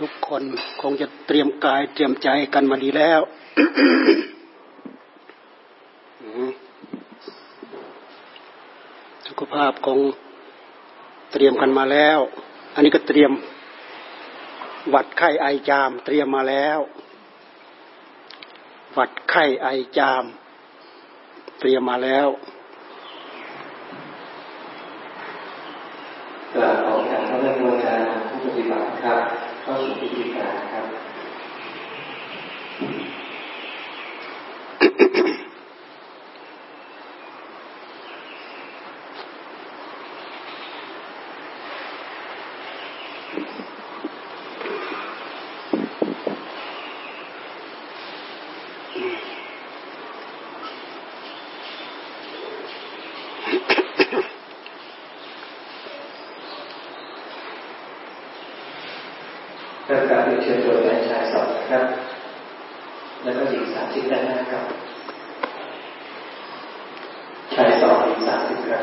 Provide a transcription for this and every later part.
ทุกคนคงจะเตรียมกายเตรียมใจกันมาดีแล้ว สุขภาพคงเตรียมกันมาแล้ว อันนี้ก็เตรียมวัดไข้ไอจาม เตรียมมาแล้ววัดไข้ไอจาม เตรียมมาแล้วกราบขอการพระเจ้าการผู้ปฏิบัติครับ เข้าสู่พิธีการครับ เริ่มการเชิญชวแทนชายสองนะครับ แล้วก็หญิงสามสิบด้านหน้าครับ ชายสองหญิงสามสิบครับ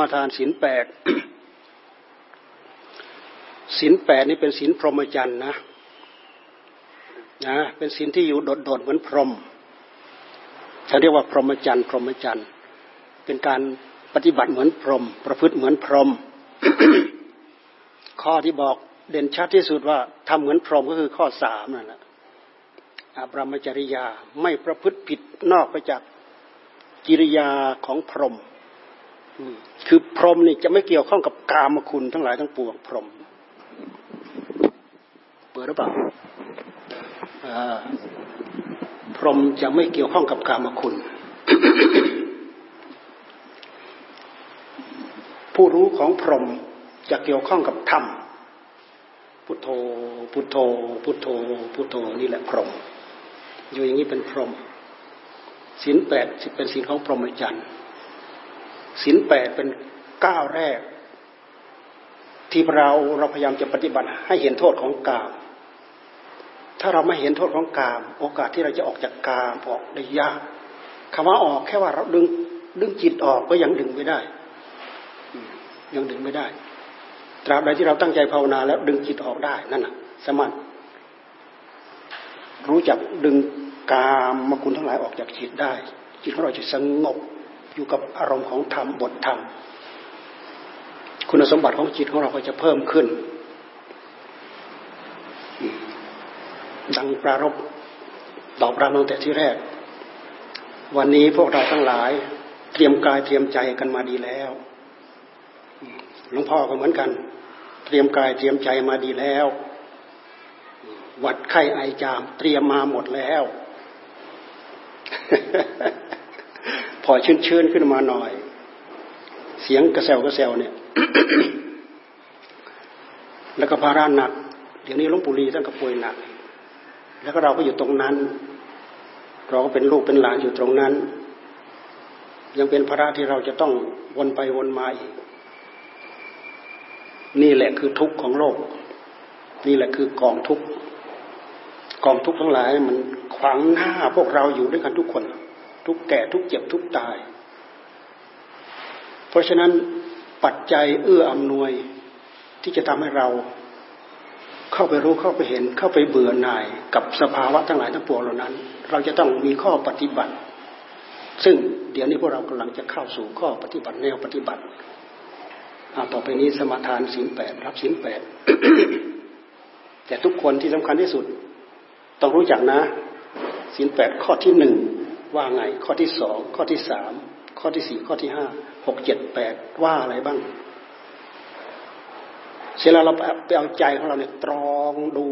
มาทานศีลแปดศีลแปดนี่เป็นศีลพรหมจรรย์นะนะเป็นศีลที่อยู่โดดๆเหมือนพรหมเขาเรียกว่าพรหมจรรย์พรหมจรรย์เป็นการปฏิบัติเหมือนพรหมประพฤติเหมือนพรหมข้อที่บอกเด่นชัดที่สุดว่าทำเหมือนพรหมก็คือข้อสามนั่นแหละอาบรมจริยาไม่ประพฤติผิดนอกไปจากกิริยาของพรหม คือพรหมนี่จะไม่เกี่ยวข้องกับกามคุณทั้งหลายทั้งปวงพรหมเปิดหรือเปล่าพรหมจะไม่เกี่ยวข้องกับกามคุณ ผู้รู้ของพรหมจะเกี่ยวข้องกับธรรมพุทโธ พุทโธ พุทโธ พุทโธนี่แหละพรหมอยู่อย่างนี้เป็นพรหมศีลแปดเป็นศีลของพรหมจรรย์ ศีลแปดเป็นก้าวแรก ที่เราเราพยายามจะปฏิบัติให้เห็นโทษของกาม ถ้าเราไม่เห็นโทษของกาม โอกาสที่เราจะออกจากกามออกได้ยากคำว่าออกแค่ว่าเราดึงดึงจิตออกก็ยังดึงไม่ได้ ยังดึงไม่ได้ ตราบใดที่เราตั้งใจภาวนาแล้วดึงจิตออกได้นั่นน่ะ สมัติรู้จักดึงกามมคุณทั้งหลายออกจากจิตได้ จิตของเราจะสงบ อยู่กับอารมณ์ของธรรมบทธรรม คุณสมบัติของจิตของเราก็จะเพิ่มขึ้นสั่งปรารบตอบรับตั้งแต่ที่แรก วันนี้พวกเราทั้งหลายเตรียมกายเตรียมใจกันมาดีแล้วหลวงพ่อก็เหมือนกัน เตรียมกายเตรียมใจมาดีแล้ว วัดไข้ไอจาม เตรียมมาหมดแล้ว พอชื้นชื้นขึ้นมาหน่อย เสียงกระเซวกระเซวเนี่ย แล้วก็ภาระหนัก เดี๋ยวนี้ลวงปู่ลีท่านก็ป่วยหนัก แล้วก็เราก็อยู่ตรงนั้น เราก็เป็นลูกเป็นหลานอยู่ตรงนั้น ยังเป็นภาระที่เราจะต้องวนไปวนมาอีก นี่แหละคือทุกข์ของโลก นี่แหละคือกองทุกข์กองทุกข์ทั้งหลายมันขวางหน้าพวกเราอยู่ด้วยกันทุกคน ทุกแก่ทุกเจ็บทุกตาย เพราะฉะนั้นปัจจัยเอื้ออำนวยที่จะทำให้เราเข้าไปรู้เข้าไปเห็นเข้าไปเบื่อหน่ายกับสภาวะทั้งหลายทั้งปวงเหล่านั้น เราจะต้องมีข้อปฏิบัติ ซึ่งเดี๋ยวนี้พวกเรากำลังจะเข้าสู่ข้อปฏิบัติแนวปฏิบัติเอาต่อไปนี้สมาทานศีลแปดรับศีลแปดแต่ทุกคนที่สำคัญที่สุด ต้องรู้จักนะศีลแปดข้อที่หนึ่ง ว่าไง ข้อที่สองข้อที่สามข้อที่สี่ข้อที่ห้าหกเจ็ดแปดว่าอะไรบ้างเสร็จแล้วเราไปเอาใจของเราเนี่ยตรองดู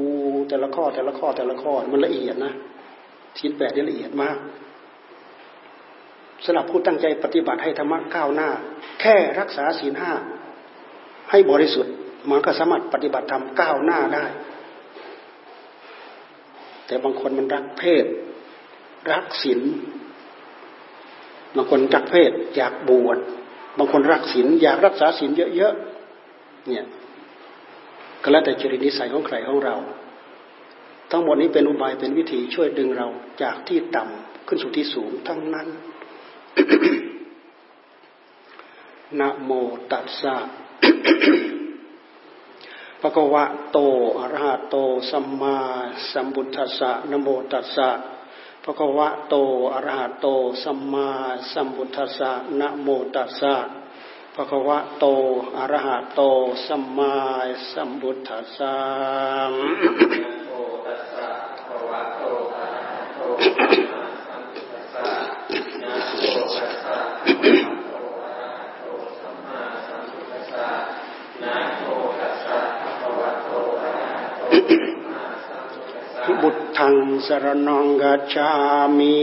แต่ละข้อแต่ละข้อแต่ละข้อมันละเอียดนะศีลแปดนี่ละเอียดมากสำหรับผู้ตั้งใจปฏิบัติให้ธรรมะก้าวหน้า แค่รักษาศีลห้าให้บริสุทธิ์มันก็สามารถปฏิบัติธรรมก้าวหน้าได้ แต่บางคนมันรักเพศ รักศีลบางคนรักเพศอยากบวชบางคนรักศีลอยากรักษาศีลเยอะๆเนี่ยก็แล้วแต่จริตนิสัยของใครของเรา ทั้งหมดนี้เป็นอุบายเป็นวิธีช่วยดึงเราจากที่ต่ำขึ้นสู่ที่สูงทั้งนั้นนะโมตัสสะภะคะวะโตอะระหะโต สัมมาสัมพุทธัสสะนะโมตัสสะ ระกวะโตอรหะโต สัมมาสัมพุทธัสสะนะโมตัสสะพระกวะโตอรหะโต สัมมาสัมพุทธัสสะโมตัสสะพระกวะโตอรหะโต งสรนองกัจฉามิ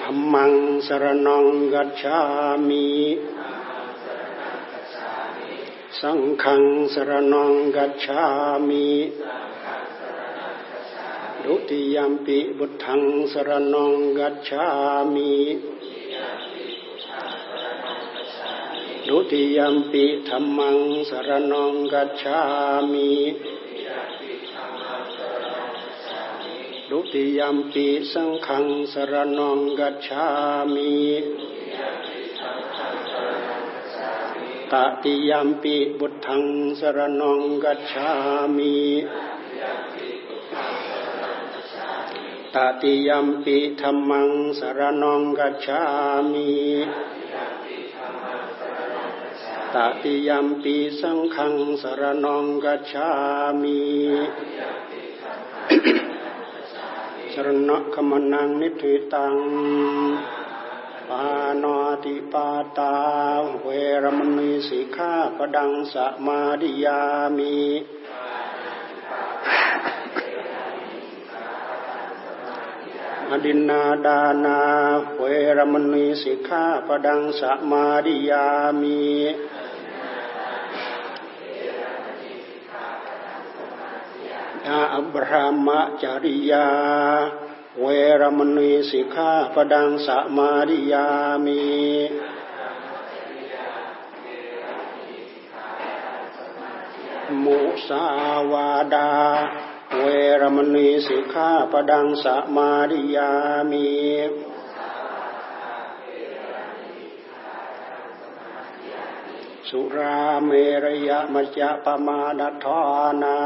ธรรมังสรนองกัจฉามิสังฆังสรนองกัจฉามิดุติยมปิบุตทังสรนองกัจฉามิดุติยมปิธรรมังสรนองกัจฉามิ ดุติยมปีสังขังสรนองกัจฉามิตติยมปีบุตทังสรนองกัจฉามิตติยมปีธรรมังสรนองกัจฉามิตติยมปีสังขังสรนองกัจฉามิ รณะขมนังนิทิตังปานาติปาตา เวรมณีสิกขาปดังสมาดิยามิอดินนาดานา เวรมณีสิกขาปดังสมาดิยามิ อับรามะจาริยา เวรมณีสิกขาปดังสมาริยามิมุสาวาดา เวรมณีสิกขาปดังสมาริยามิสุราเมรยมัจจปมาดทานา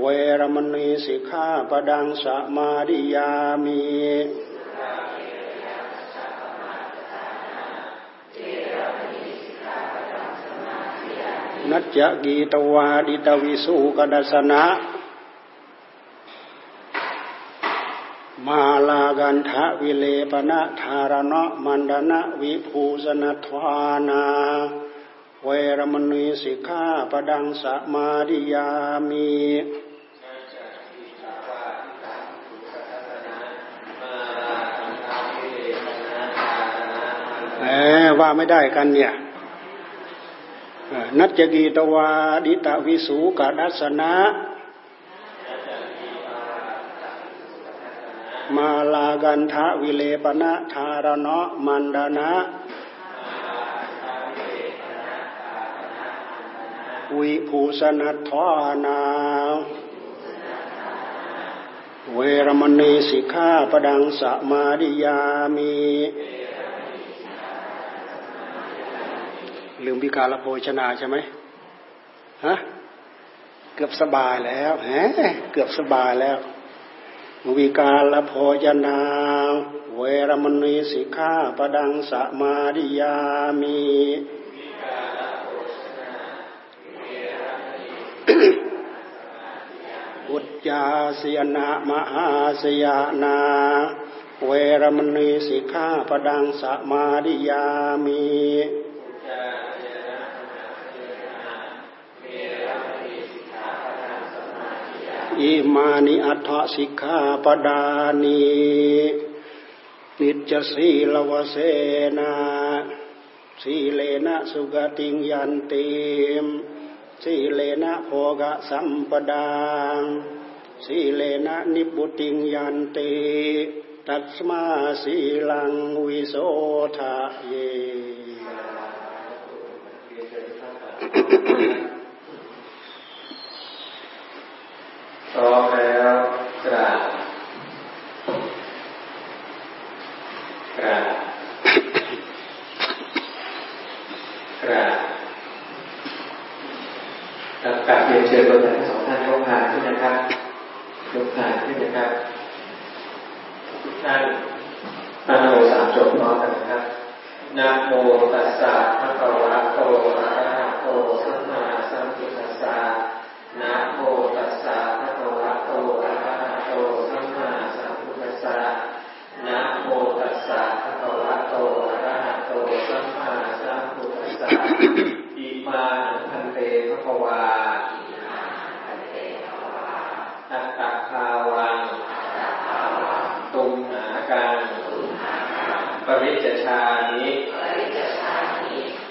เวรมณีสิกขาปดังสมาดิยามีนัจจกีตวาดิตวิสุกดัสนะ มาลากันทะวิเลปนะธารณะมันดนะวิภูสนทวานาเวรมณีสิกขาปดังสมาดิยามี ว่าไม่ได้กันเนี่ยนัจจกีตวาดิตาวิสูกดัสนะมาลากันทะวิเลปนะธารณะมันดานะวิภูสนัทานา เวรมณีสิกขาปดังสมาดิยามี ลืมพิการละโภชนาใช่ไหมฮะเกือบสบายแล้วฮะเกือบสบายแล้ว วิกาลโภชนา เวรมณีสิกขาปดังสมาดิยามีอุจจาสยนะมหาสยนา เวรมณีสิกขาปดังสมาดิยามี อิมานิอัฏฐสิกขาปดานีนิจสีลวเสนาสีเลนะสุกติงยันติมสีเลนะโภกะสัมปดาสีเลนะนิบุติงยันติตัสมาสีลังวิโสทะเย พร้อมแล้วกราบกราบกราบกราบเรียนเชิญตัวแทนสองท่านยกพานขึ้นนะครับยกพานขึ้นนะครับทุกท่านนะโมสามจบพร้อมกันนะครับนะโมตัสสะภะคะวะโตอะระหะโตสัมมาสัมพุทธัสสะนะโมตัสสะภะคะวะโตอะระหะโตสัมมาสัมพุทธัสสะนะโมตั สสะภะคะวะโตอะระหะโตสัมมาสัมพุทธัสสะอิมานันเตภะคะวาอัตตะคาวังตุมหาการปริจชานิ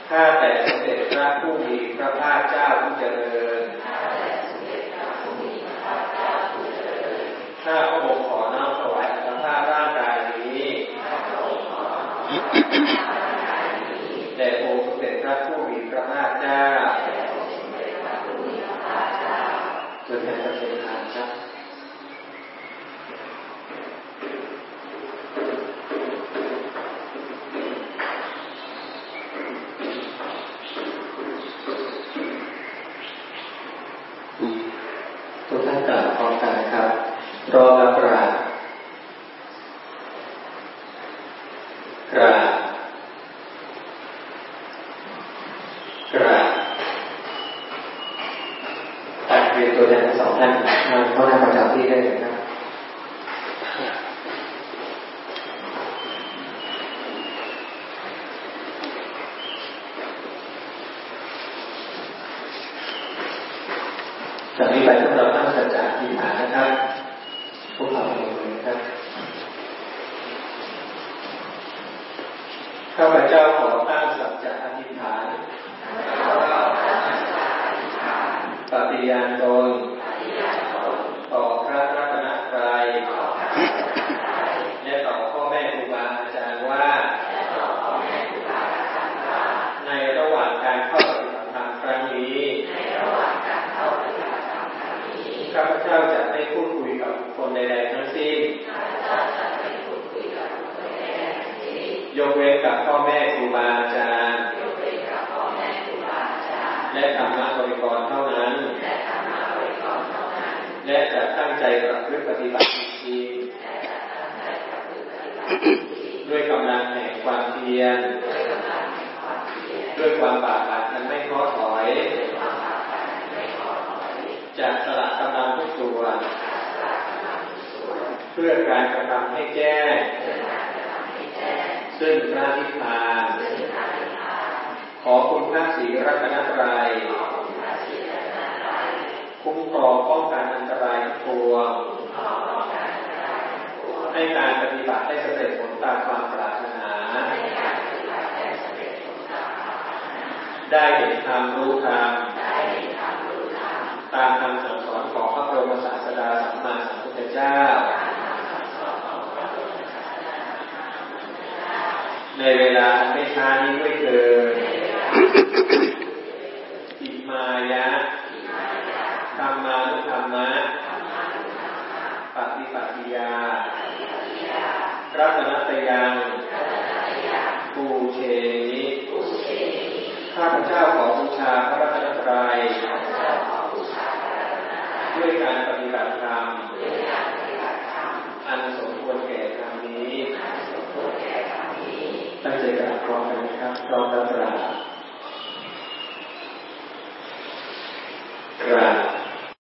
ข้าแต่สมเด็จพระผู้มีพระภาคเจ้าผู้เจริญ Thank you. เรียนตัวแทนทั้งสองท่านมาเข้าหน้าประจำที่ได้เลยครั ปฏิญาณตน และจะตั้งใจประพฤติปฏิบัติจริงๆด้วยกำลังแห่งความเพียรด้วยความบากบั่นอันไม่ท้อถอย จะสละกำลังทุกส่วนเพื่อการกระทำให้แจ้งซึ่งพระนิพพานขอคุณพระศรีรัตนตรัยคุ้มครองป้องกันอันตรายทั้งป วงให้การปฏิบัติได้สำเร็จผลตามความปรารถนา ได้เห็นธรรมรู้ธรรมตามคำสั่งสอนของพระบรมศาสดาสัมมาสัมพุทธเจ้า ในเวลาไม่ช้านี้ด้วยเถิดอิมายะธรรมานุธรรมะ ปฏิปัติยารัตนตยังปูเชนิข้าพเจ้าขอบูชาพระรัตนตรัยด้วยการปฏิบัติธรรม อันสมควรแก่ธรรมนี้ ตั้งใจกราบพร้อมกันนะครับพร้อมรับปรา